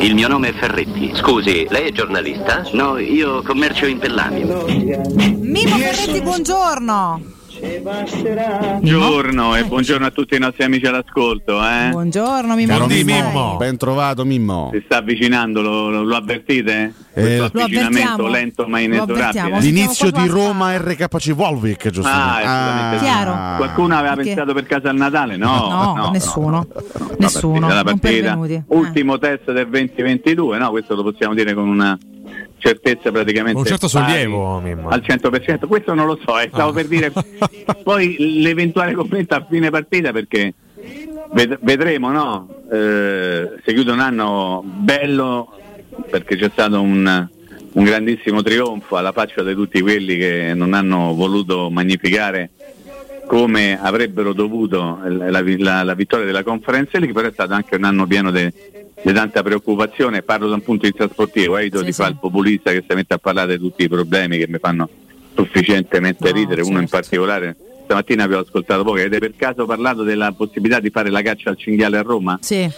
Il mio nome è Ferretti. Scusi, lei è giornalista? No, io commercio in pellamio. Mimo Ferretti, buongiorno. Buongiorno e buongiorno a tutti i nostri amici all'ascolto. Eh? Buongiorno Mimmo. Caro Mimmo, ben trovato Mimmo. Si sta avvicinando, lo, lo- lo avvertite? Eh, avvicinamento lento ma inesorabile. L'inizio di Roma RKC Volvic, giusto? Ah, sì. Chiaro. Qualcuno aveva Perché? pensato per caso al Natale? No, No, nessuno. La Nessuno, partita, la non partita. Eh. Ultimo test del 2022, no? Questo lo possiamo dire con una certezza praticamente Un certo sollievo, Mimmo. al 100%. Questo non lo so, eh, stavo Ah. per dire poi l'eventuale commento a fine partita perché ved- vedremo, no? Eh, si chiude un anno bello perché c'è stato un, un grandissimo trionfo alla faccia di tutti quelli che non hanno voluto magnificare come avrebbero dovuto la, la- la vittoria della conferenza League, però è stato anche un anno pieno di tanta preoccupazione, parlo da un punto di vista sportivo, evito Sì, di sì. fare il populista che si mette a parlare di tutti i problemi che mi fanno sufficientemente No, ridere, uno in certo. particolare. Stamattina vi ho ascoltato poco, avete per caso parlato della possibilità di fare la caccia al cinghiale a Roma? Sì.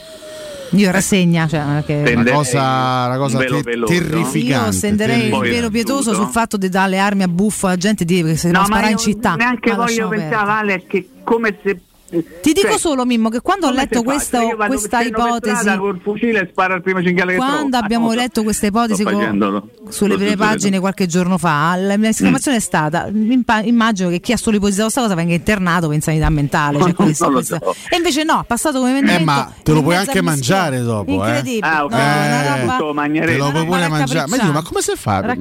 Io rassegna, cioè, che- Una cosa, una cosa te- peloso. terrificante. io stenderei il velo pietoso sul fatto di dare le armi a buffo alla gente di che se non spara in città. neanche Ma voglio pensare. Vale, che come se... Ti dico cioè, solo Mimmo che quando ho letto questa, questa ipotesi strada col fucile e spara al primo cinghiale che quando abbiamo Ah, letto questa ipotesi co- sulle prime pagine qualche giorno fa, la mia esclamazione è stata: impa- immagino che chi ha solo ipotizzato questa cosa venga internato per insanità mentale. Cioè questo- questo- so. E invece no, è passato come Eh, emendamento. ma te lo puoi anche mangiare dopo, eh. Incredibile. Ah. No, Eh, roba-. Te lo puoi pure mangiare. Ma dico, ma come si fa? Eh,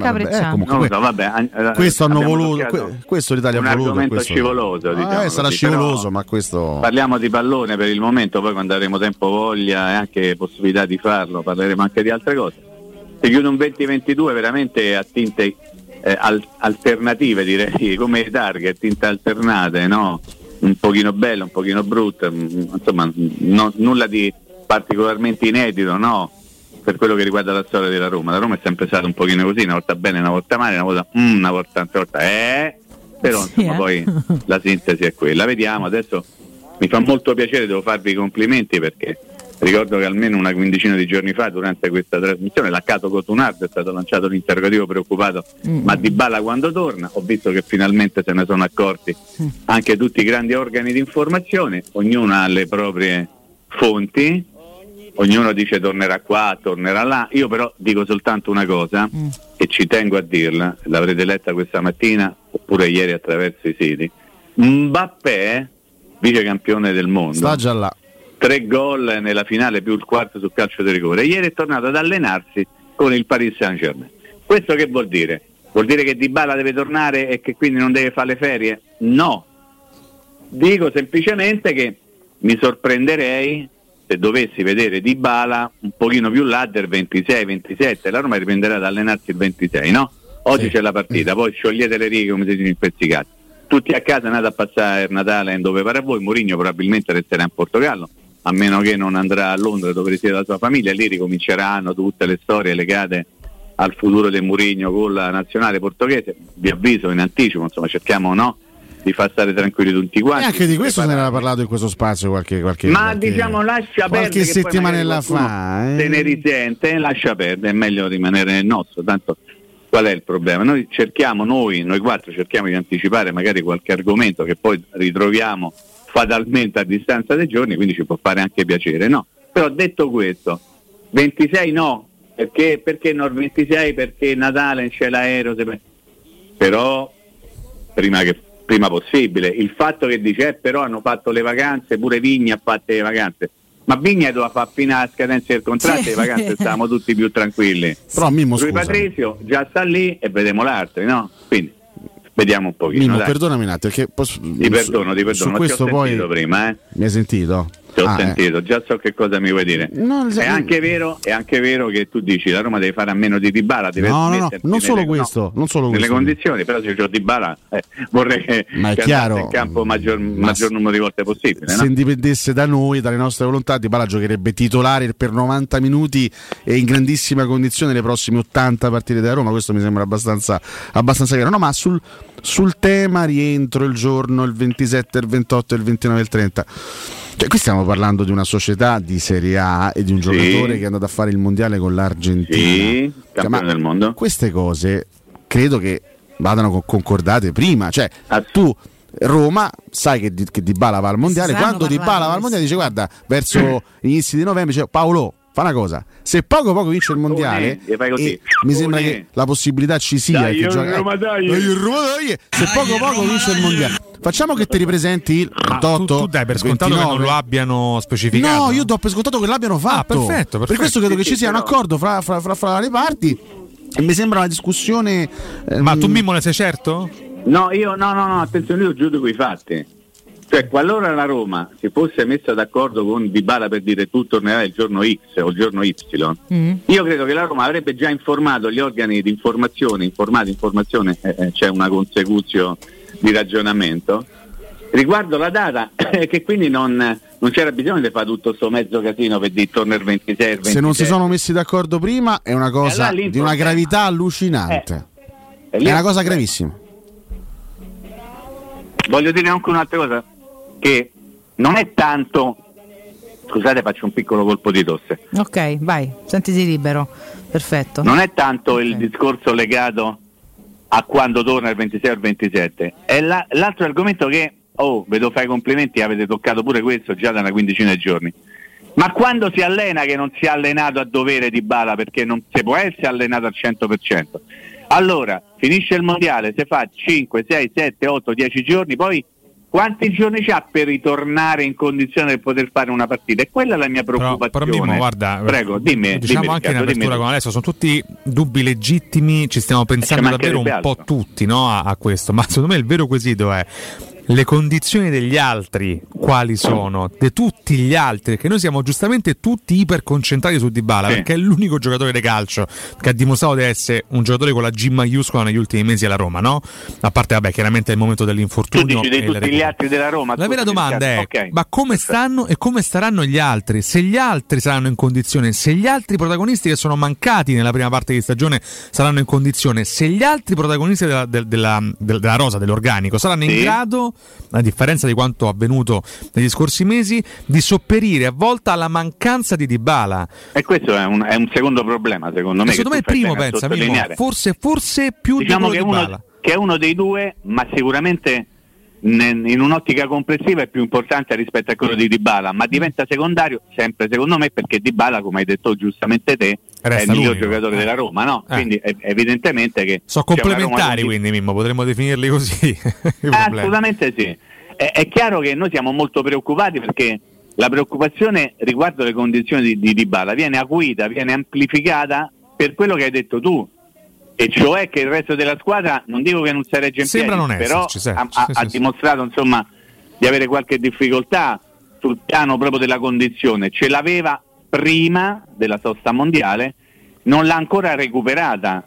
comunque, vabbè. questo hanno voluto, questo l'Italia ha voluto. questo- scivoloso, Ah, diciamo sarà scivoloso, ma questo. Parliamo di pallone per il momento, poi quando avremo tempo, voglia e anche possibilità di farlo, parleremo anche di altre cose. Si chiude un 2022 veramente a tinte eh, al- alternative, direi, come i target, tinte alternate, no? Un pochino bello, un pochino brutto, mm, insomma, no- nulla di particolarmente inedito, no? Per quello che riguarda la storia della Roma. La Roma è sempre stata un pochino così, una volta bene, una volta male, una volta, mm, una volta, un'altra volta, eh? Però Sì, insomma eh. poi la sintesi è quella. Vediamo, adesso mi fa molto piacere, devo farvi i complimenti perché ricordo che almeno una quindicina di giorni fa durante questa trasmissione l'Accato Cotunardo è stato lanciato l'interrogativo preoccupato Mm. ma Di Bala quando torna? Ho visto che finalmente se ne sono accorti anche tutti i grandi organi di informazione, ognuno ha le proprie fonti, ognuno dice tornerà qua, tornerà là, io però dico soltanto una cosa Mm. e ci tengo a dirla, l'avrete letta questa mattina oppure ieri attraverso i siti. Mbappé, vice campione del mondo, Sta già là. tre gol nella finale più il quarto sul calcio di rigore. Ieri è tornato ad allenarsi con il Paris Saint Germain. Questo che vuol dire? Vuol dire che Dybala deve tornare e che quindi non deve fare le ferie? No. Dico semplicemente che mi sorprenderei se dovessi vedere Dybala un pochino più là del 26-27. La Roma riprenderà ad allenarsi il 26, no? Oggi Sì. c'è la partita, poi sciogliete le righe come si dice in pezzicati. Tutti a casa andate a passare il Natale in dove pare a voi, Mourinho probabilmente resterà in Portogallo, a meno che non andrà a Londra dove risiede la sua famiglia, lì ricominceranno tutte le storie legate al futuro di Mourinho con la nazionale portoghese. Vi avviso in anticipo, insomma, cerchiamo no, di far stare tranquilli tutti quanti. E anche di questo ne era Prepararvi. parlato in questo spazio qualche, qualche Ma qualche- diciamo lascia qualche perdere che poi settimanella fa. eh. se ne risente, lascia perdere, è meglio rimanere nel nostro, tanto qual è il problema? Noi cerchiamo, noi, noi quattro cerchiamo di anticipare magari qualche argomento che poi ritroviamo fatalmente a distanza dei giorni, quindi ci può fare anche piacere, no? Però detto questo, 26 no, perché, perché no il 26? Perché Natale c'è l'aereo, però prima, che, prima possibile. Il fatto che dice eh, però hanno fatto le vacanze, pure Vigna ha fatto le vacanze. Ma Vigna doveva fare fino alla scadenza del contratto, Sì. le vacanze stavamo tutti più tranquilli. Però Mimmo scusa. Patrizio già sta lì e vedremo l'altro, no? Quindi vediamo un pochino. Mimmo, dai. perdonami un attimo, perché posso- Ti perdono, ti su perdono, ma questo ti ho poi sentito prima, eh? mi hai sentito? Ti ho Ah, eh. sentito, già so che cosa mi vuoi dire. No, È anche, vero, è anche vero che tu dici la Roma deve fare a meno di Dybala, deve No, no, no, non nelle- solo questo, non solo nelle questo. condizioni, però se c'ho Dybala eh, vorrei che, Ma è che chiaro. andasse in campo maggior, maggior numero di volte possibile. Se no? dipendesse da noi, dalle nostre volontà, Di Bala giocherebbe titolare per 90 minuti e in grandissima condizione le prossime 80 partite da Roma. Questo mi sembra abbastanza, abbastanza chiaro. No, ma sul, sul tema rientro il giorno, il 27, il 28, il 29 e il 30. Cioè, qui stiamo parlando di una società di Serie A e di un Sì. giocatore che è andato a fare il mondiale con l'Argentina. Sì, Cioè, campione del mondo. Queste cose credo che vadano co- concordate prima. Cioè, Ass- tu. Roma, sai che, di, che Dybala va al mondiale. Quando parlando Dybala va al di mondiale, dice: Guarda, verso gli inizi di novembre, dice, Paolo, fa una cosa. Se poco poco vince il mondiale, e fai così. e mi sembraOne. che la possibilità ci sia. Dai, che io gioca- Roma, dai. Io Roma, dai. Se poco poco vince il mondiale, facciamo che ti ripresenti il Ma tu, 28, tu dai per scontato che non 29. lo abbiano specificato. No, io do per scontato che l'abbiano fatto. Ah, perfetto, Per perfetto. questo credo che Sì, ci sia un accordo fra, fra- fra- fra le parti. E mi sembra una discussione. Ma tu ehm, Mimmo ne sei certo? No, io no, no, no, attenzione, io giudico i fatti. Cioè, qualora la Roma si fosse messa d'accordo con Dybala per dire tu tornerai il giorno X o il giorno Y, Mm. io credo che la Roma avrebbe già informato gli organi di informazione, informati informazione, eh, eh, c'è una consecuzio di ragionamento, riguardo la data, che quindi non, non c'era bisogno di fare tutto questo mezzo casino per dire torna il 26 il 27. se non si sono messi d'accordo prima è una cosa allora di una gravità allucinante. E È una cosa gravissima. Voglio dire anche un'altra cosa, che non è tanto, scusate faccio un piccolo colpo di tosse, Ok, vai, sentiti libero. Perfetto. non è tanto il Ok. discorso legato a quando torna il 26 o il 27, è la- l'altro argomento che, oh, vedo fai i complimenti, avete toccato pure questo già da una quindicina di giorni. Ma quando si allena che non si è allenato a dovere di bala perché non si può essere allenato al 100%. Allora, finisce il mondiale, si fa 5, 6, 7, 8, 10 giorni, poi quanti giorni c'ha per ritornare in condizione di poter fare una partita? E quella è la mia Però, preoccupazione. però Mimmo, guarda, Prego, dimmi. diciamo dimmi, anche in apertura dimmi. con Alessio, sono tutti dubbi legittimi, ci stiamo pensando davvero un mancherebbe po' altro. tutti no, a, a questo, ma secondo me il vero quesito è le condizioni degli altri quali sono, di tutti gli altri, che noi siamo giustamente tutti iperconcentrati su Dybala, Sì. perché è l'unico giocatore di calcio che ha dimostrato di essere un giocatore con la G maiuscola negli ultimi mesi alla Roma, no? A parte, vabbè, chiaramente è il momento Tu dell'infortunio. dici e di tutti gli altri della Roma. La vera domanda è: Riccardo. Ok. ma come stanno e come staranno gli altri? Se gli altri saranno in condizione, se gli altri protagonisti che sono mancati nella prima parte di stagione saranno in condizione, se gli altri protagonisti della, del- della- del- della rosa, dell'organico, saranno in Sì. A differenza di quanto avvenuto negli scorsi mesi, di sopperire a volta alla mancanza di Dybala. E questo è un, è un secondo problema, secondo me. E secondo me che il primo, pensa, Mimmo, forse, forse più diciamo di che quello uno, Dybala. che è uno dei due, ma sicuramente in un'ottica complessiva è più importante rispetto a quello di Dybala, ma diventa secondario sempre secondo me perché Dybala, come hai detto giustamente te, è il Resta miglior giocatore Eh. della Roma, no? Eh. Quindi evidentemente che Sono Roma complementari, condi- quindi, Mimmo, potremmo definirli così. Assolutamente sì. È, è chiaro che noi siamo molto preoccupati perché la preoccupazione riguardo le condizioni di, di Dybala viene acuita, viene amplificata per quello che hai detto tu, e cioè che il resto della squadra, non dico che non si regge in Sembra piedi, però esserci, ha, ha- ha dimostrato insomma di avere qualche difficoltà sul piano proprio della condizione. Ce l'aveva prima della sosta mondiale, non l'ha ancora recuperata.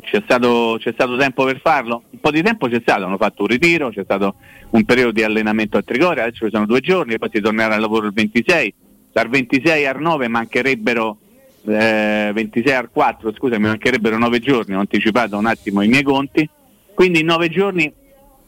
C'è stato, c'è stato tempo per farlo? Un po' di tempo c'è stato, hanno fatto un ritiro, c'è stato un periodo di allenamento a Trigoria, adesso ci sono due giorni poi si tornerà al lavoro il 26. Dal 26 al 9 mancherebbero eh, 26 al 4, scusa, mi mancherebbero 9 giorni, ho anticipato un attimo i miei conti. Quindi in 9 giorni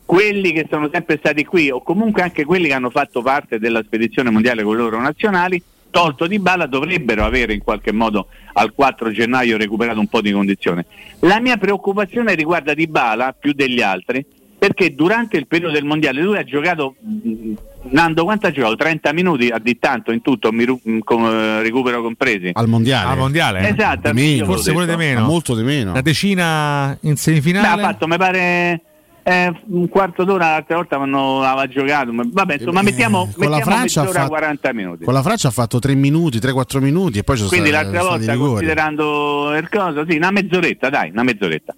quelli che sono sempre stati qui o comunque anche quelli che hanno fatto parte della spedizione mondiale con loro nazionali, tolto di balla, dovrebbero avere in qualche modo al 4 gennaio recuperato un po' di condizione. La mia preoccupazione riguarda Di Bala più degli altri perché durante il periodo del mondiale lui ha giocato mh, Nando quanto ha giocato? 30 minuti a di tanto in tutto, mi ru- mh, con, eh, recupero compresi. Al mondiale. Al mondiale? Esatto, Di meno. io Forse pure di meno. Molto di meno. Una decina in Beh, semifinale. ha fatto, mi pare, eh, un quarto d'ora l'altra volta quando aveva giocato. ma- Vabbè, insomma, Eh, mettiamo, con la mettiamo Francia ha mezz'ora fatto- 40 minuti. Con la Francia ha fatto 3 minuti, 3-4 minuti e poi ci sono Quindi stati, l'altra volta, considerando il coso, sì, una mezz'oretta, dai, una mezz'oretta.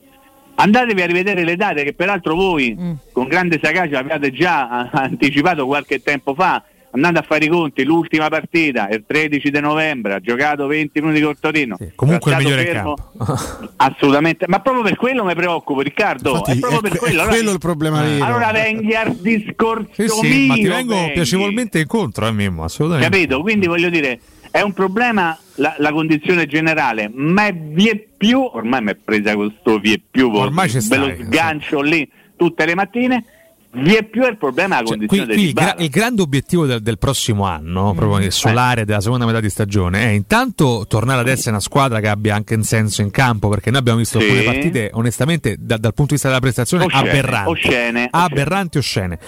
Andatevi a rivedere le date che peraltro voi Mm. con grande sagacia avevate già anticipato qualche tempo fa, andando a fare i conti, l'ultima partita, il 13 di novembre, ha giocato 20 minuti col Torino. Sì, comunque il migliore fermo. campo. Assolutamente, ma proprio per quello mi preoccupo Riccardo, Infatti, è proprio è per que- quello. è Allora- quello il problema vero. allora venghi al discorso Sì, sì, mio. ma ti vengo venghi. piacevolmente incontro, eh, Mimmo, assolutamente. Capito? Quindi voglio dire, è un problema la, la condizione generale, ma è vie più, ormai mi è presa questo vie più, Ormai ve lo sgancio lì tutte le mattine, Vi è più il problema della Cioè, qui, condizione qui di il, gra- il grande obiettivo del, del prossimo anno, Mm. proprio solare della seconda metà di stagione, è intanto tornare ad essere una squadra che abbia anche un senso in campo, perché noi abbiamo visto Sì. alcune partite, onestamente, da- dal punto di vista della prestazione, Oscene, aberranti. oscene, aberranti, oscene.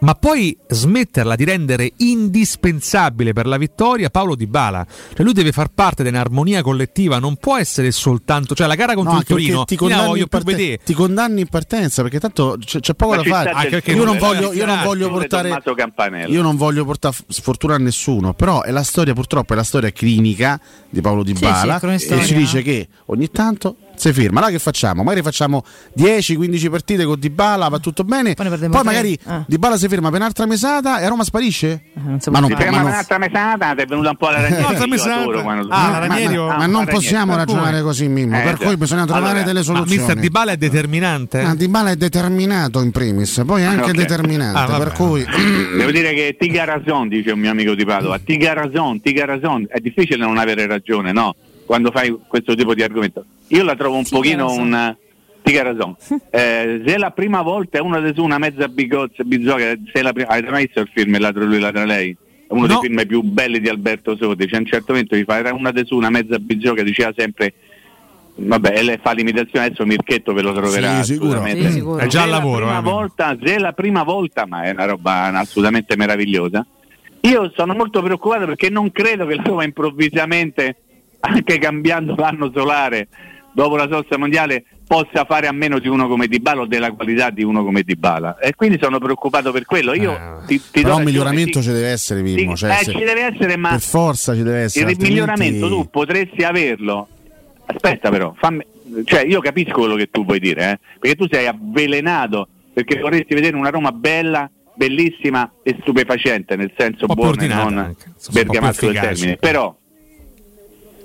Ma poi smetterla di rendere indispensabile per la vittoria Paolo Di Bala. Cioè lui deve far parte di un'armonia collettiva, non può essere soltanto. Cioè la gara contro No, il perché Torino, ti condanni, voglio vedere. ti condanni in partenza perché tanto c'è, c'è poco Ma da fare. Anche io, non perché voglio, io non voglio portare io non voglio portare sfortuna a nessuno, però è la storia purtroppo è la storia clinica di Paolo Di Sì, Bala sì, cronistoria. e ci dice che ogni tanto si ferma. Allora che facciamo? Magari facciamo 10-15 partite con Di Bala, va tutto bene. Poi Poi, magari Ah. Di Bala si ferma per un'altra mesata e a Roma sparisce? non si ma, non. Ti ma ferma non- un'altra mesata, ti è venuta un po' la ragione. Quando- Ah, ma- ma- ma ma- non possiamo ragionare così, Mimmo. Eh, per cui bisogna trovare Allora, delle Ma soluzioni. mister Di Bala è determinante? Ah, Di Bala è determinato in primis, poi è anche Ok. determinante, Ah, per cui Devo dire che Tiga Razon, dice un mio amico di Padova, Tiga Razon, Tiga Razon, è difficile non avere ragione, no? Quando fai questo tipo di argomento. Io la trovo un Tiga pochino Razon. un... Tiga Razon. Eh, se la prima volta è una di su una mezza bigozza, bizzoca, se la prima... Avete mai visto il film Ladro lui, ladra lei? È uno No. dei film più belli di Alberto Sordi. C'è un certo momento che fa era una su una mezza bizzoca, diceva sempre... Vabbè, lei fa l'imitazione, adesso Mirchetto ve lo troverà Sì, sicuro. Sì, sicuro. È già Se al la lavoro, prima eh. volta, se è la prima volta, ma è una roba assolutamente meravigliosa. Io sono molto preoccupato perché non credo che la Roma improvvisamente, anche cambiando l'anno solare, dopo la sosta mondiale, possa fare a meno di uno come Dybala o della qualità di uno come Dybala. E quindi sono preoccupato per quello. Io Eh, ti, ti però un miglioramento ci deve essere, Sì, Mimmo. Cioè, eh, se- ci deve essere, ma per forza ci deve essere. il altrimenti- miglioramento tu potresti averlo. Aspetta però, fammi- cioè io capisco quello che tu vuoi dire, eh, perché tu sei avvelenato perché vorresti vedere una Roma bella, bellissima e stupefacente, nel senso buono e non bergamasco del termine. Però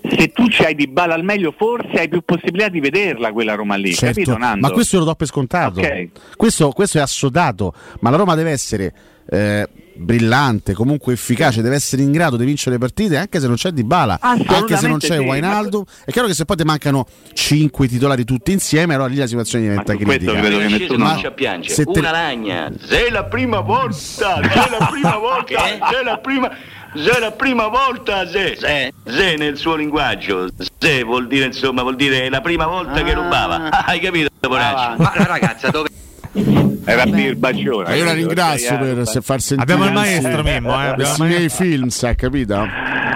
se tu c'hai di balla al meglio, forse hai più possibilità di vederla quella Roma lì, Certo, capito Nando? ma questo lo do per scontato. Ok. Questo, questo è assodato. Ma la Roma deve essere eh, brillante, comunque efficace, deve essere in grado di vincere le partite anche se non c'è Di Bala, anche se non c'è sì, Wijnaldum. È chiaro che se poi ti mancano 5 titolari tutti insieme, allora lì la situazione diventa Ma su questo critica. credo che nessuno- non c'è a piangere. se te- Una lagna. Se è la prima volta, se è la prima volta, se è la prima, se è la prima volta, se, Se. se nel suo linguaggio, se vuol dire insomma, vuol dire la prima volta che rubava. Hai capito, Poraccio? Ma la ragazza dove... Era Birbaccione. Ma io la ringrazio per eh, se far sentire Abbiamo il maestro Mimmo, eh, abbiamo il i miei maestro. films, ha capito?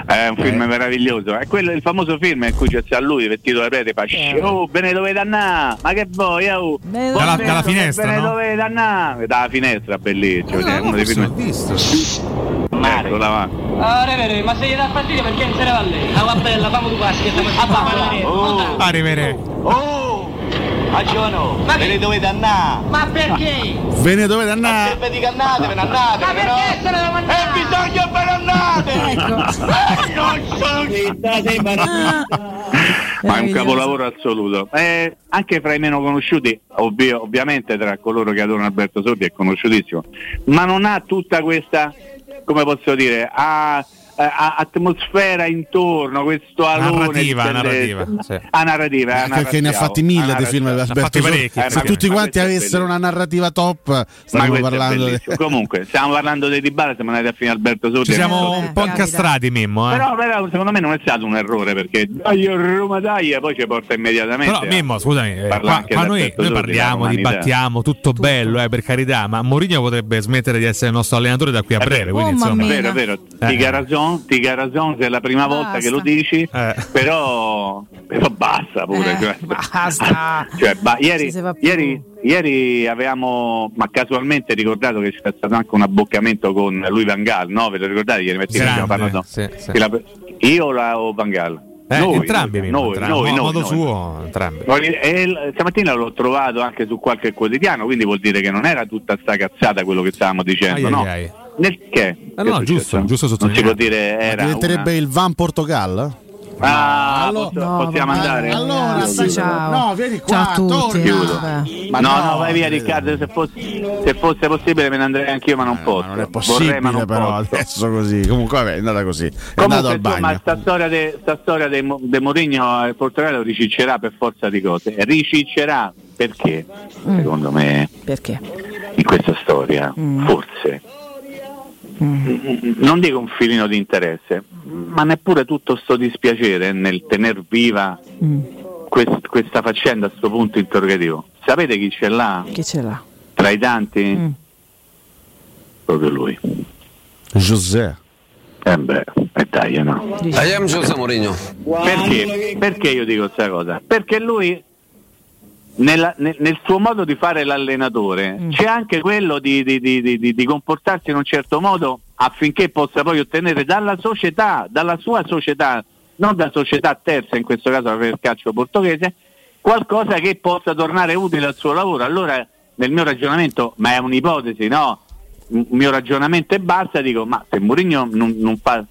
È un film meraviglioso, è quello il famoso film in cui c'è sta lui vestito da prete, fa Eh. oh, bene dove dannà, ma che vuoi, oh? Bene Dalla- dove- dalla finestra, bene no? dove dannà, dalla finestra, bellissimo, cioè, uno dei film visto. Là va. Ah, Revere, ma se gli dà fastidio perché non se ne va lei? Ah, va bella, fammi tu passi che stiamo a Oh, Arriverei. oh, a giovano, ve dove andare? Ma perché? Ve ne dovete andare? Serve di cannate, ve ne andate, Ma perché se ne devo E andare? bisogna ve ne andate! Non Ma è un capolavoro assoluto. Eh, anche fra i meno conosciuti, ovvio- ovviamente tra coloro che adorano Alberto Sordi è conosciutissimo, ma non ha tutta questa, come posso dire, eh, ha atmosfera intorno, questo alone Narrativa, narrativa, sì. Ha narrativa, Anche perché ne ha fatti mille film di fatti Alberto Eh, Se ma- tutti quanti è avessero una narrativa top, stiamo è parlando di... Comunque, stiamo parlando dei Di Bala, siamo andati a fine Alberto Sordi. Ci siamo Eh, un po' incastrati, Mimmo. Eh. Però, però secondo me non è stato un errore perché dai Roma dai e poi ci porta immediatamente. Però Mimmo, scusami, eh, qua, qua noi, noi parliamo, dibattiamo, tutto, bello, eh, per carità, ma Mourinho potrebbe smettere di essere il nostro allenatore da qui a Eh, breve, quindi oh, insomma... mamma Vero, vero, Eh. ti ti ragione se è la prima volta Basta. che lo dici, Eh. però, però basta pure. Eh, cioè, basta. cioè, ba- ieri, ieri, ieri avevamo, ma casualmente ricordato che c'è stato anche un abboccamento con lui Van Gaal, no? Ve lo ricordate? Ieri mattina Grande, parlato. sì, sì. la- io la, o Van Gaal? Eh, Noi, entrambi, noi, entrambi, noi, a noi, modo noi. suo, entrambi. E l- stamattina l'ho trovato anche su qualche quotidiano, quindi vuol dire che non era tutta sta cazzata quello che stavamo dicendo, Ai, ai, no? ai. Nel che? Eh, Che no, è successo? giusto, giusto Non si può dire era Diventerebbe una- il Van Portogal? Ah, Allora- posso- No, possiamo vabbè, andare? Allora, stai- ciao. no, vieni qua, Ciao a tutti. Ma no, no, no, vai via. Riccardo, se fosse, se fosse possibile me ne andrei anch'io ma non posso. Ma non è Vorrei, possibile ma non però posso. adesso così. Comunque vabbè, è andata così. È andato Comunque, al bagno. sta storia de, sta storia de, de Mourinho al Portogallo riciccerà per forza di cose. Riciccerà perché? Mm. Secondo me Perché? in questa storia, forse, mm, non dico un filino di interesse, ma neppure tutto sto dispiacere nel tener viva quest- questa faccenda a sto punto interrogativo. Sapete chi ce l'ha? Chi ce l'ha? Tra i tanti? Proprio lui. José. Eh beh, e dai, no. I am José Mourinho. Perché? Perché io dico questa cosa? Perché lui nella- nel, nel suo modo di fare l'allenatore c'è anche quello di, di- di- di- comportarsi in un certo modo affinché possa poi ottenere dalla società, dalla sua società, non da società terza, in questo caso per il calcio portoghese, qualcosa che possa tornare utile al suo lavoro. Allora nel mio ragionamento, ma è un'ipotesi, no? Il mio ragionamento è basta, dico, ma se Mourinho non, non fa,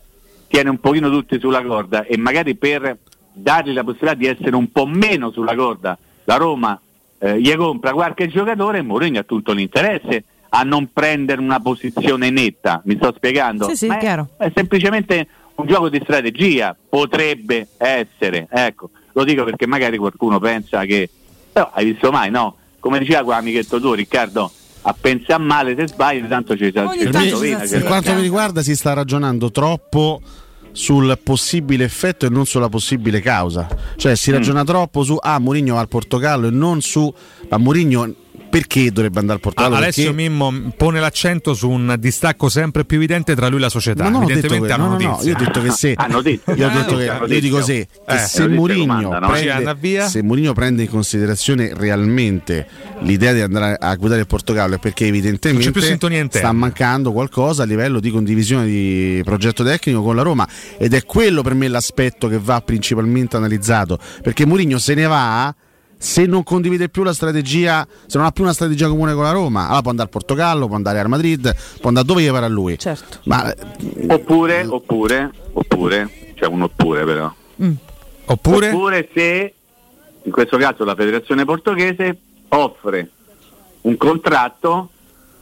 tiene un pochino tutti sulla corda e magari per dargli la possibilità di essere un po' meno sulla corda, la Roma eh, gli compra qualche giocatore, Mourinho ha tutto l'interesse a non prendere una posizione netta, mi sto spiegando? Sì, sì, è- chiaro. è semplicemente un gioco di strategia, potrebbe essere, ecco, lo dico perché magari qualcuno pensa che, però hai visto mai, no? Come diceva quell'amichetto tuo Riccardo, a pensare male se sbagli, tanto ci sa Ogni c'è tanto il ci rovina, sa c'è Per il- quanto mi riguarda si sta ragionando troppo sul possibile effetto e non sulla possibile causa. Cioè si ragiona troppo su ah Mourinho al Portogallo e non su ma Mourinho perché dovrebbe andare al Portogallo? Ah, Alessio Perché- Mimmo pone l'accento su un distacco sempre più evidente tra lui e la società. Ma non ho detto Evidentemente hanno no, no, no, io ho detto che se Hanno detto. io ho detto che io dico se, Eh, se Mourinho no? Prende, prende in considerazione realmente l'idea di andare a guidare il Portogallo è perché Non evidentemente sta mancando qualcosa a livello di condivisione di progetto tecnico con la Roma ed è quello per me l'aspetto che va principalmente analizzato perché Mourinho se ne va se non condivide più la strategia, se non ha più una strategia comune con la Roma, allora può andare al Portogallo, può andare al Madrid, può andare dove gli pare a lui. Certo. Ma eh, Oppure, oppure, oppure, c'è un oppure però. Oppure? Oppure se, in questo caso la federazione portoghese offre un contratto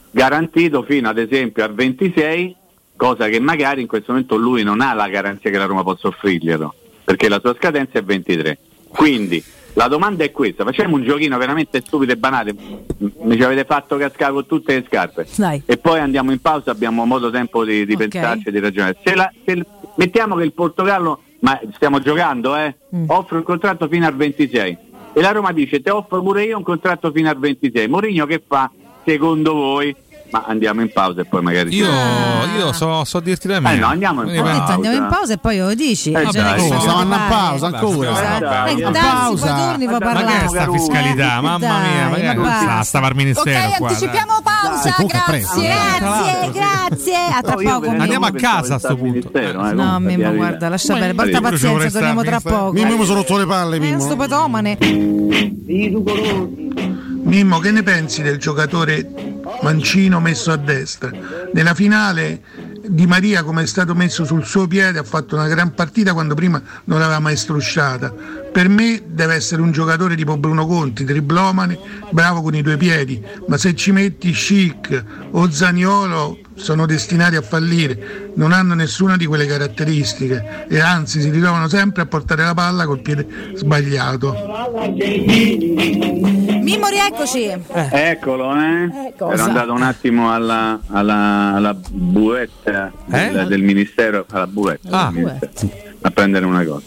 garantito fino ad esempio al 26, cosa che magari in questo momento lui non ha la garanzia che la Roma possa offrirglielo, perché la sua scadenza è 23. Quindi la domanda è questa, facciamo un giochino veramente stupido e banale, mi ci avete fatto cascare con tutte le scarpe Dai. e poi andiamo in pausa, abbiamo modo tempo di, di Ok. pensarci e di ragionare. Se la- se- mettiamo che il Portogallo, ma stiamo giocando, eh, offre un contratto fino al 26 e la Roma dice ti offro pure io un contratto fino al 26. Mourinho che fa secondo voi? Ma andiamo in pausa e poi magari ci Io, Ah. io so, so dirti la mia. Eh no, andiamo in pausa. detto andiamo in pausa e poi lo dici. Eh, Cioè, oh, stiamo andando in pausa ancora. Dai, Eh, a pausa. torni, Ma che è sta fiscalità? Mamma Dai, mia, ma che è sta, al ministero Ok, qua. anticipiamo pausa, grazie. Grazie, grazie. A tra poco. Andiamo a casa a sto punto. Ministero, eh, No, Mimmo, guarda, lascia bene. Porta pazienza, torniamo tra poco. Mimmo mi sono rotto le palle, Eh, Mimmo. sto petomane. Mimmo, che ne pensi del giocatore mancino messo a destra? Nella finale Di Maria, come è stato messo sul suo piede, ha fatto una gran partita quando prima non l'aveva mai strusciata. Per me deve essere un giocatore tipo Bruno Conti, triplomane, bravo con i due piedi, ma se ci metti Chic o Zaniolo sono destinati a fallire, non hanno nessuna di quelle caratteristiche e anzi si ritrovano sempre a portare la palla col piede sbagliato. Mimmo, rieccoci. Eccolo, eh? cosa? Ero andato un attimo alla, alla, alla buvetta Eh? del, del ministero, alla buvetta Ah. del ministero, a prendere una cosa.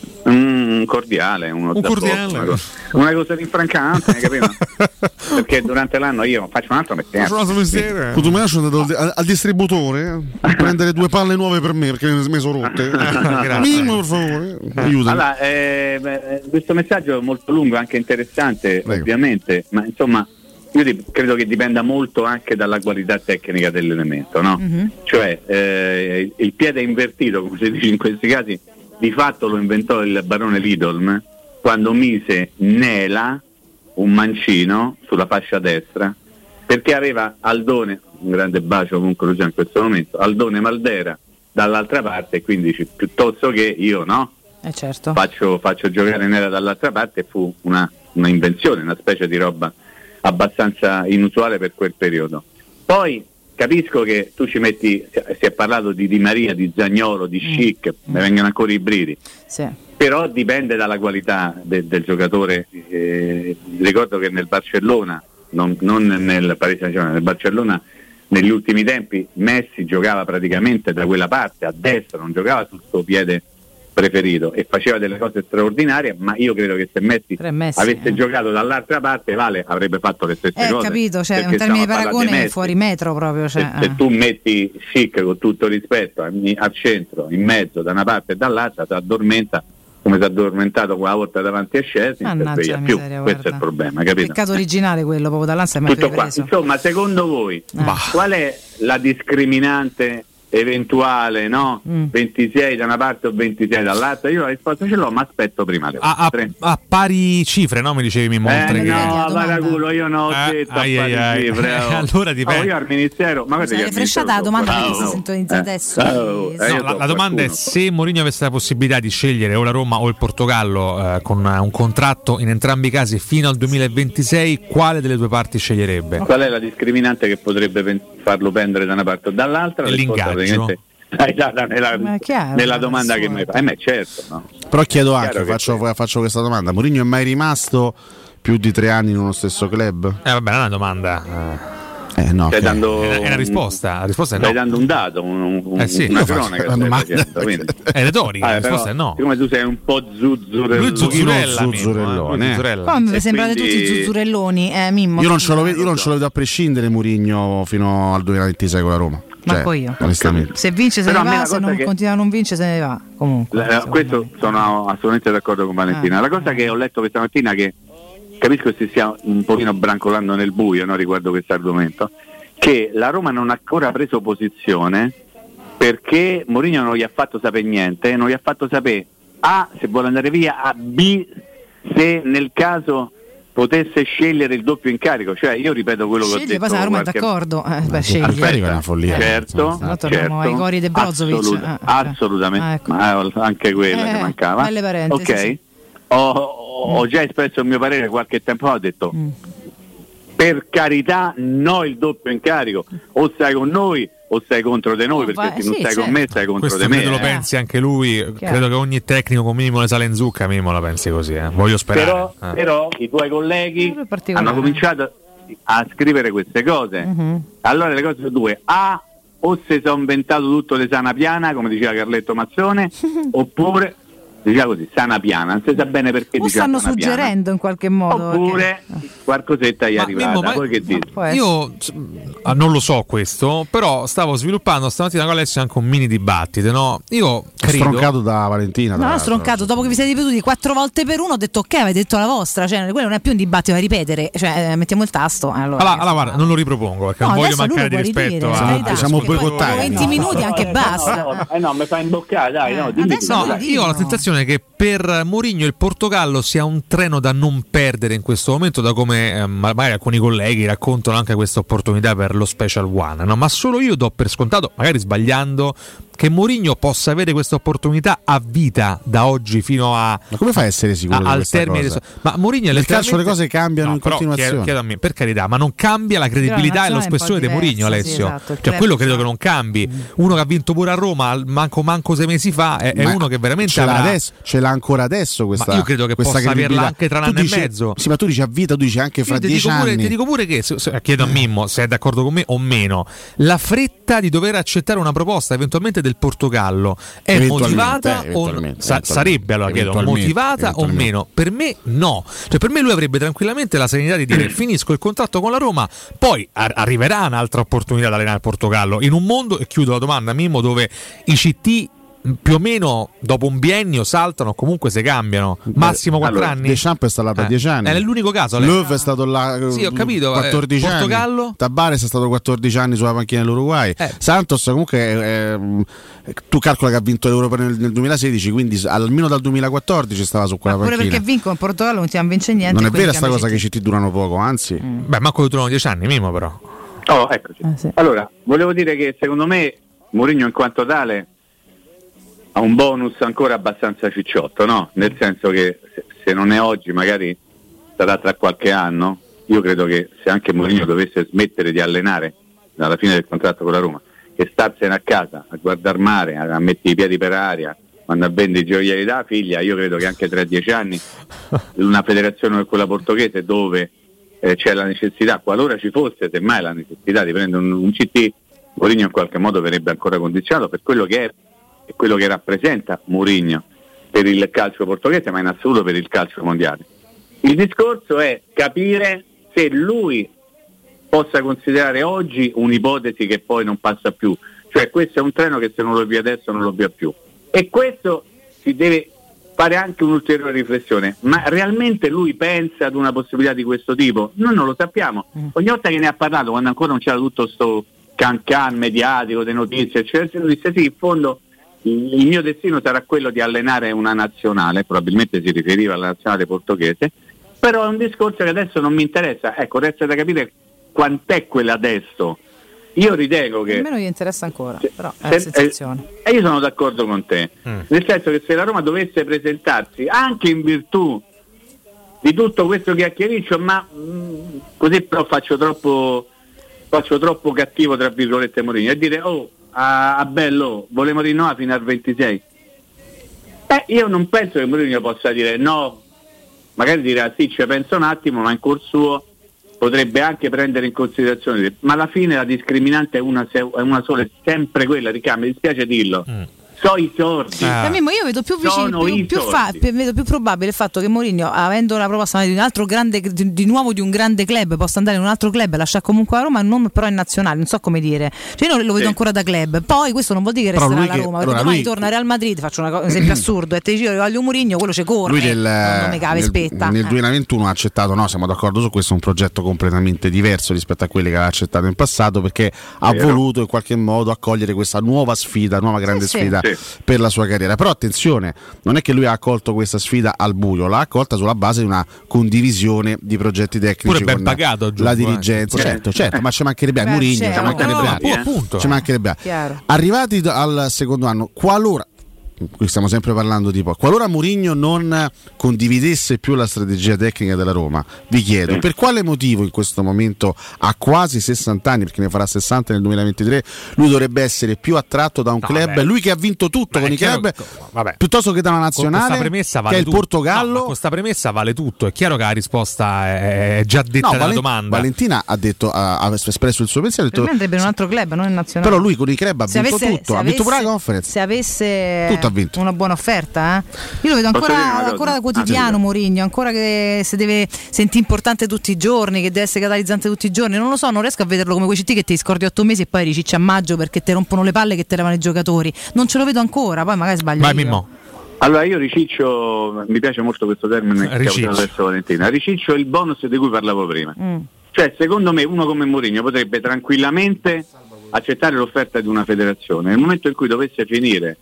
Un cordiale, uno Un cordiale. una cosa, una cosa rinfrancante, hai capito? Perché durante l'anno io faccio un altro mestiere. Tu mi lascio andato al, al distributore a prendere due palle nuove per me perché mi sono rotte. Mimmo, per favore, aiutami. Allora, eh, beh, questo messaggio è molto lungo, anche interessante, Prego. ovviamente, ma insomma, io di- credo che dipenda molto anche dalla qualità tecnica dell'elemento, no? Cioè, eh, il piede invertito, come si dice in questi casi, di fatto lo inventò il barone Lidolm quando mise Nela, un mancino, sulla fascia destra, perché aveva Aldone, un grande bacio comunque lo c'è in questo momento, Aldone Maldera dall'altra parte, e quindi piuttosto che io, no? Eh certo. faccio, faccio giocare Nera dall'altra parte fu una, una invenzione, una specie di roba abbastanza inusuale per quel periodo. Poi capisco che tu ci metti, si è parlato di Di Maria, di Zagnolo, di Chic, mi vengono ancora i brividi, Sì. però dipende dalla qualità de- del giocatore. Eh, ricordo che nel Barcellona non, non nel Paris Saint-Germain, nel Barcellona negli ultimi tempi Messi giocava praticamente da quella parte, a destra, non giocava sul suo piede preferito e faceva delle cose straordinarie, ma io credo che se Messi, Messi, avesse eh. giocato dall'altra parte, Vale avrebbe fatto le stesse Eh, cose. capito, cioè un termine di paragone Messi. fuori metro proprio. Cioè, Se, se eh. tu metti Chic con tutto rispetto al, centro, in mezzo, da una parte e dall'altra, ti addormenta come si è addormentato quella volta davanti a Chelsea, non si sveglia più. miseria, Questo è il problema, capito? Peccato originale quello, proprio dall'ansia Tutto qua. Insomma, secondo voi, Bah. qual è la discriminante eventuale, no? Mm. 26 da una parte o 26 dall'altra? Io la risposta ce l'ho, ma aspetto prima le A, a- a pari cifre, no? Mi dicevi Mimmo, Eh, oltre che- no, paraculo, io non ho Eh, detto ai, a ai, fare ai. cifre, oh. Allora dipende. Oh, io al ministero, ma guarda che ministero la domanda perché si sintonizza Eh. adesso. Oh, eh, No, la, la domanda è se Mourinho avesse la possibilità di scegliere o la Roma o il Portogallo eh, con un contratto in entrambi i casi fino al 2026, quale delle due parti sceglierebbe? Qual è la discriminante che potrebbe pen- farlo pendere da una parte o dall'altra? L'ingaggio. Praticamente nella, ma domanda che mi fai. Eh, beh, certo, no? Però chiedo anche, che faccio, faccio questa domanda: Mourinho è mai rimasto più di tre anni in uno stesso club? Eh, vabbè, non è una domanda. Eh no. Stai ok. dando È una, è una un- risposta. La risposta è Stai no. dando un dato, un, un- Eh sì. una cronaca. stai. È retorica, Ah, la risposta però, è no. Siccome tu sei un po' zuzzurello, Lui zuzzurella, Uno Mimmo, zuzzurellone, eh, eh. sembrate quindi- tutti zuzzurelloni, eh, Mimmo. Io non, ce lo vedo, io non ce lo vedo a prescindere Mourinho fino al 2026 con la Roma. Manco Cioè, io. Onestamente. Se vince se Però ne va, se non che- continua a non vincere se ne va. Comunque. La- questo me. sono assolutamente d'accordo con Valentina. Ah. La cosa che ho letto questa mattina che capisco si stia un pochino brancolando nel buio no, riguardo questo argomento, che la Roma non ha ancora preso posizione perché Mourinho non gli ha fatto sapere niente, non gli ha fatto sapere A se vuole andare via, a B se nel caso potesse scegliere il doppio incarico, cioè io ripeto quello che ho Sceglie, detto la Roma è d'accordo. Eh, beh, sceglie. incarico è una follia. Certo. No, torniamo ai cori di Brozovic. assolut- Eh, eh. assolutamente, Ah, ecco. ma eh, anche quella Eh, che mancava. belle parentesi, ok, sì. ho, ho già espresso il mio parere qualche tempo fa, ho detto Mm. per carità no il doppio incarico, o stai con noi o stai contro di noi, Oh, perché vai- se non sì, stai con certo. me stai contro Questo di me. credo lo eh. pensi anche lui. Credo che ogni tecnico con Mimmo le sale in zucca, Mimmo la pensi così. eh. Voglio sperare. Però, Eh. però i tuoi colleghi hanno cominciato a scrivere queste cose. Mhm. Allora le cose sono due. A, o se sono inventato tutto di sana piana, come diceva Carletto Mazzone, oppure, diceva così, sana piana, non si sa bene perché O diceva stanno sana piana. suggerendo in qualche modo. Oppure qualcosetta gli è Ma, arrivata. Ma- essere. Io ah, non lo so questo, però stavo sviluppando stamattina con Alessio anche un mini dibattito, no? Io credo Stroncato da Valentina. No, l'altro. stroncato. Dopo che vi siete ripetuti quattro volte per uno, ho detto ok, avete detto la vostra. Cioè, quello non è più un dibattito da ripetere. Cioè, eh, mettiamo il tasto. Allora, Allora, allora, guarda, non lo ripropongo perché No, non voglio mancare di lo rispetto ridire, a- carità, siamo perché poi boicottati. dopo 20 No, minuti anche eh, basta. eh, no, mi fa imboccare, dai, no, Eh, dimmi adesso dai. io ho la sensazione che per Mourinho il Portogallo sia un treno da non perdere in questo momento, da come eh, ma- magari alcuni colleghi raccontano anche questa opportunità per lo Special One, no? ma solo io do per scontato, magari sbagliando, che Mourinho possa avere questa opportunità a vita da oggi fino a, Ma come fai a essere sicuro a- di al termine cosa? ma Mourinho è Nel calcio le letteralmente- cose cambiano No, in però continuazione. a me, per carità, ma non cambia la credibilità e lo spessore di Mourinho, diversa, sì, Alessio. esatto, cioè, quello credo che non cambi. Uno che ha vinto pure a Roma, manco, manco sei mesi fa, è, è uno che veramente ce l'ha, avrà- adesso, ce l'ha ancora adesso questa Ma io credo che questa possa averla credibilità. anche tra un anno e dici- mezzo. Sì, ma tu dici a vita, tu dici anche fra dieci dico, pure, anni. ti dico pure che, se- se- chiedo a Mimmo se è d'accordo con me o meno, la fretta di dover accettare una proposta eventualmente del Portogallo è motivata o sa- sarebbe allora chiedo, motivata o meno? Per me no. Cioè per me lui avrebbe tranquillamente la serenità di dire finisco il contratto con la Roma, poi ar- arriverà un'altra opportunità da allenare il Portogallo in un mondo e chiudo la domanda Mimmo dove i CT più o meno dopo un biennio saltano comunque se cambiano massimo 4 Allora, anni Deschamps è stato là da Eh, 10 anni. è l'unico caso Alessio. Löw è stato là eh, Sì, ho capito, eh, 14 anni. Portogallo? Tabares è stato 14 anni sulla panchina dell'Uruguay. Eh. Santos comunque eh, tu calcola che ha vinto l'Europa nel, nel 2016, quindi almeno dal 2014 stava su quella Ma pure panchina. perché vinco in Portogallo non ti vince niente. non è vera sta cambia cosa che i CT. Durano poco, anzi. Beh, manco che durano 10 anni, Mimmo però. Oh, eccoci. Eh, sì. Allora, volevo dire che secondo me Mourinho in quanto tale ha un bonus ancora abbastanza cicciotto, no? Nel senso che se, non è oggi, magari sarà tra qualche anno. Io credo che se anche Mourinho dovesse smettere di allenare alla fine del contratto con la Roma e starsene a casa a guardare mare, a, a mettere i piedi per aria, quando a vendere i gioielli da figlia, io credo che anche tra dieci anni una federazione come quella portoghese dove eh, c'è la necessità, qualora ci fosse semmai la necessità di prendere un, un CT, Mourinho in qualche modo verrebbe ancora condizionato per quello che è e quello che rappresenta Mourinho per il calcio portoghese, ma in assoluto per il calcio mondiale. Il discorso è capire se lui possa considerare oggi un'ipotesi che poi non passa più, cioè questo è un treno che se non lo via adesso non lo via più. E questo si deve fare anche un'ulteriore riflessione, ma realmente lui pensa ad una possibilità di questo tipo? Noi non lo sappiamo. Ogni volta che ne ha parlato, quando ancora non c'era tutto questo can can mediatico, le notizie, eccetera, lui disse sì, in fondo il mio destino sarà quello di allenare una nazionale, probabilmente si riferiva alla nazionale portoghese, però è un discorso che adesso non mi interessa. Ecco, resta da capire quant'è quella adesso. Io ritengo che... Almeno gli interessa ancora, però è la Se- sensazione. eh, e io sono d'accordo con te, nel senso che se la Roma dovesse presentarsi anche in virtù di tutto questo chiacchiericcio, ma mm, così però faccio troppo, faccio troppo cattivo tra virgolette Mourinho, e dire oh a, a Bello volevamo rinnovare fino al 26. Eh, io non penso che Mourinho possa dire no, magari dirà sì, ci penso un attimo, ma in cuor suo potrebbe anche prendere in considerazione, ma alla fine la discriminante è una, è una sola, è sempre quella, Riccardo, mi dispiace dirlo. So i sordi. Mimmo, io vedo più, vicino, più, più fa- più- vedo più probabile il fatto che Mourinho, avendo la proposta di un altro grande, di, di nuovo di un grande club, possa andare in un altro club e lasciare comunque la Roma, non però in nazionale, non so come dire. Cioè, io non lo vedo Sì. ancora da club. Poi questo non vuol dire che Però resterà alla che- Roma. Perché allora, domani lui- torna a Real Madrid, faccio un esempio assurdo, e te dico io voglio Mourinho, quello ci corre. Lui nel, non mi cave nel- spetta. nel Eh. 2021 ha accettato, no, siamo d'accordo su questo, un progetto completamente diverso rispetto a quelli che aveva accettato in passato perché ha voluto in qualche modo accogliere questa nuova sfida, nuova grande Sì, sì. sfida Sì. Per la sua carriera. Però attenzione, non è che lui ha accolto questa sfida al buio, l'ha accolta sulla base di una condivisione di progetti tecnici Pure ben pagato, aggiungo, la eh. dirigenza. Pure- Certo, certo, ma ci mancherebbe Mourinho, ci mancherebbe No, a- appunto, ci mancherebbe a- Chiaro. Arrivati al secondo anno, qualora stiamo sempre parlando di poi, qualora Mourinho non condividesse più la strategia tecnica della Roma, vi chiedo Sì. per quale motivo in questo momento a quasi 60 anni, perché ne farà 60 nel 2023, lui dovrebbe essere più attratto da un No, club, beh. lui che ha vinto tutto Ma con i chiaro club, che- vabbè. piuttosto che da una nazionale questa premessa che vale è il tutto. Portogallo. No, questa premessa vale tutto. È chiaro che la risposta è già detta No, nella Valen- domanda. Valentina ha, detto, ha, ha espresso il suo pensiero, ha Per me detto, andrebbe in un altro club, non in nazionale. però lui con i club ha Se vinto avesse- tutto, se ha vinto pure la avesse- conference. Se avesse Tutto ha vinto. una buona offerta, eh. io lo vedo ancora, ancora da Ah, quotidiano sì. Mourinho, ancora che si deve sentire importante tutti i giorni, che deve essere catalizzante tutti i giorni. Non lo so, non riesco a vederlo come quei CT che ti scordi otto mesi e poi ricicci a maggio perché ti rompono le palle che te levano i giocatori. Non ce lo vedo ancora, poi magari sbaglio. Vai io. Mimmo. Allora io riciccio, mi piace molto questo termine che ha Riciccio. usato adesso Valentina, riciccio il bonus di cui parlavo prima. Mm. Cioè secondo me uno come Mourinho potrebbe tranquillamente accettare l'offerta di una federazione. Nel momento in cui dovesse finire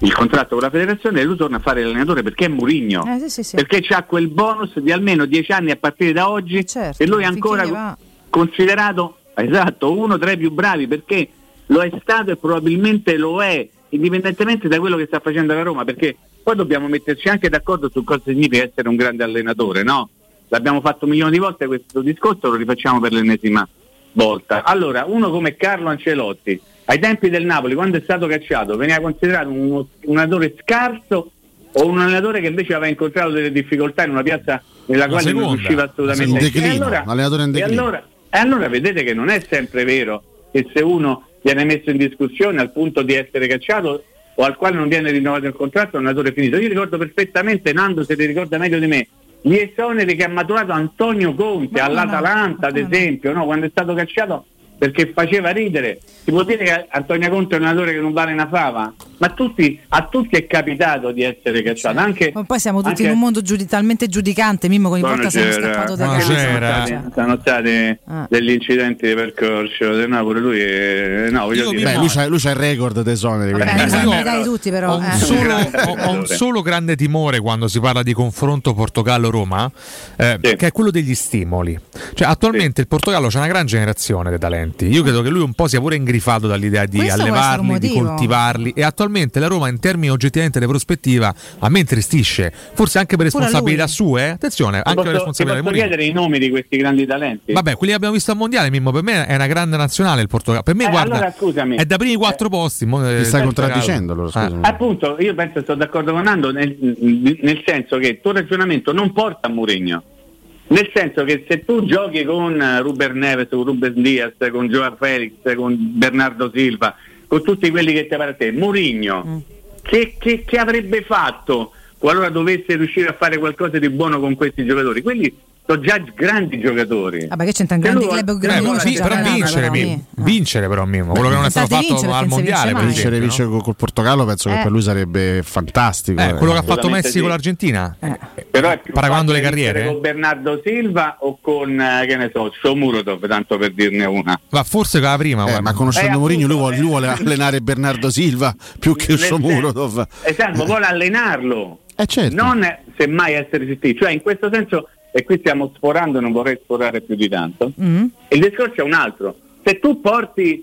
il contratto con la federazione lui torna a fare l'allenatore perché è Mourinho. Eh, sì, sì, sì. Perché c'ha quel bonus di almeno dieci anni a partire da oggi certo, e lui è ancora considerato esatto, uno tra i più bravi perché lo è stato e probabilmente lo è, indipendentemente da quello che sta facendo la Roma, perché poi dobbiamo metterci anche d'accordo su cosa significa essere un grande allenatore, no? L'abbiamo fatto milioni di volte questo discorso, lo rifacciamo per l'ennesima volta. Allora, uno come Carlo Ancelotti, ai tempi del Napoli, quando è stato cacciato, veniva considerato uno- un allenatore scarso o un allenatore che invece aveva incontrato delle difficoltà in una piazza nella La quale non seconda. riusciva assolutamente a declino, E allora- allenatore in e declino. allora, e allora vedete che non è sempre vero che se uno viene messo in discussione al punto di essere cacciato o al quale non viene rinnovato il contratto è un allenatore finito. Io ricordo perfettamente, Nando se li ricorda meglio di me, gli esoneri che ha maturato Antonio Conte Ma all'Atalanta, ad no, no. esempio, no? quando è stato cacciato perché faceva ridere. Si può dire che Antonio Conte è un allenatore che non vale una fava? Ma tutti, a tutti è capitato di essere cacciato. Anche, Ma poi siamo tutti anche- in un mondo giudi- talmente giudicante, Mimmo, che ogni volta siamo scappato da casa. Sono stati, sono stati Ah. degli incidenti di percorso del Napoli, lui è, no, voglio Io dire, Beh, lui c'ha, lui c'ha il record dei esoneri. Vabbè, tutti, però. Ho un, eh. solo, Grande ho- ho un solo grande timore quando si parla di confronto Portogallo-Roma, eh, Sì. che è quello degli stimoli. Cioè, attualmente il Portogallo c'è una gran generazione di talenti. Io credo che lui un po' sia pure ingrifato dall'idea di Questo allevarli, di coltivarli. E attualmente la Roma, in termini oggettivamente di prospettiva, a me intristisce. Forse anche per responsabilità sue. eh. Attenzione, ti anche per posso, ti responsabilità posso di Mourinho. chiedere i nomi di questi grandi talenti? Vabbè, quelli che abbiamo visto al mondiale, Mimmo, per me è una grande nazionale il Portogallo. Per me, Eh, guarda, allora, scusami. è da primi quattro posti. mo- Ti eh, stai il contraddicendo allora, scusami. Appunto, io penso sto d'accordo con Nando nel, nel senso che il tuo ragionamento non porta a Mourinho. Nel senso che se tu giochi con eh, Ruben Neves, con Ruben Diaz, con Joao Felix, con Bernardo Silva, con tutti quelli che ti pare a te, Murigno, che, che- che avrebbe fatto qualora dovesse riuscire a fare qualcosa di buono con questi giocatori? Quelli sono già grandi giocatori. Vabbè, che c'entra un grande lui- club Eh, grande però, cosa vi- però vincere, però, Mimmo. sì. vincere però Mimmo, quello che non è stato fatto al mondiale. vince. Vincere, vincere no? col, Portogallo penso Eh. che per lui sarebbe fantastico. Eh, quello che ha fatto Assolutamente Messi sì. con l'Argentina. Però è più Paragonando le carriere? vincere con Bernardo Silva o con, eh, che ne so, Shomurodov, tanto per dirne una. Ma forse la prima. Eh, ma conoscendo Eh, Mourinho lui vuole, lui vuole eh. allenare Bernardo Silva più che senso- Esatto, vuole allenarlo. Eh certo. Non semmai essere gestiti. Cioè, in questo senso, e qui stiamo sforando, non vorrei sforare più di tanto. Mm. Il discorso è un altro. Se tu porti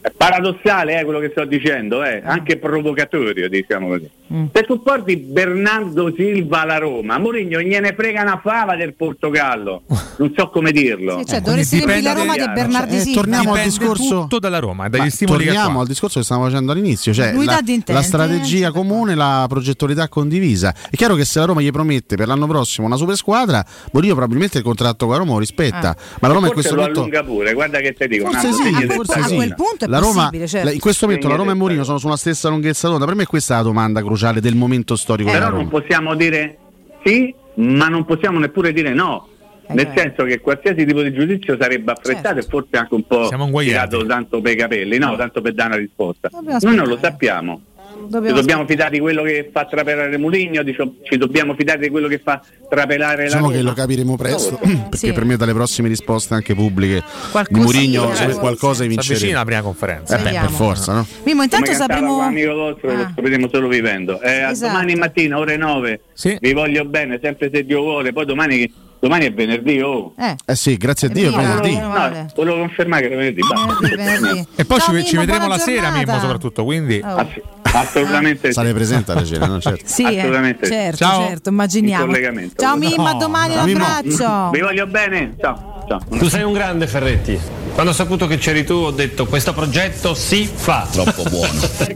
è paradossale eh, quello che sto dicendo, eh, anche provocatorio, diciamo così. Mm. Se tu porti Bernardo Silva alla Roma, Mourinho gliene frega una fava del Portogallo. Non so come dirlo. Sì, cioè, dovresti riempire la Roma di Bernardi Eh, Silva. torniamo al Dipende discorso tutto dalla Roma, dagli Ma stimoli torniamo al discorso che stavamo facendo all'inizio, cioè la, la strategia eh. comune, la progettualità condivisa. È chiaro che se la Roma gli promette per l'anno prossimo una super squadra, Mourinho probabilmente il contratto con la Roma lo rispetta, ma la Roma in questo lo momento allunga pure, guarda che te dico. Forse sì, forse sì. a quel punto è la Roma, possibile, certo. la- in questo momento la Roma e Mourinho sono sulla stessa lunghezza d'onda. Per me questa è la domanda cruciale del momento storico della Però non possiamo dire sì, ma non possiamo neppure dire no. Eh, Nel certo. senso che qualsiasi tipo di giudizio sarebbe affrettato Certo. e forse anche un po' tirato tanto per i capelli, no, tanto per dare una risposta. Noi non lo aspettare. Sappiamo. Ci Dobbiamo dobbiamo fidare di quello che fa trapelare Mourinho, dicio- ci dobbiamo fidare di quello che fa trapelare Diciamo la Roma. che lo capiremo presto, perché Sì. per me dalle prossime risposte anche pubbliche Qualcosina, di Mourinho qualcosa. su qualcosa Si avvicina vinceremo. la prima conferenza. Eh beh, per forza, no? Mimmo, Come intanto sapremo. amico vostro, lo Ah. scopriremo solo vivendo. Eh, Esatto. domani mattina, ore 9, Sì. vi voglio bene, sempre se Dio vuole. Poi domani, domani è venerdì, oh. Eh, Eh sì, grazie a Dio, è venerdì. No, volevo confermare che era venerdì. basta. venerdì, venerdì. E poi Ciao, ci, Mimmo, ci vedremo la sera, giornata. Mimmo, soprattutto. Quindi Oh. Ass- assolutamente sì. Sarei presente alla cena, no? Certo. Sì, eh, Assolutamente sì. certo, Ciao. certo, immaginiamo. Ciao Mimmo, a domani, no, un abbraccio. Vi voglio bene. Ciao. Ciao. Tu sei un grande Ferretti. Quando ho saputo che c'eri tu ho detto questo progetto si fa. Troppo buono.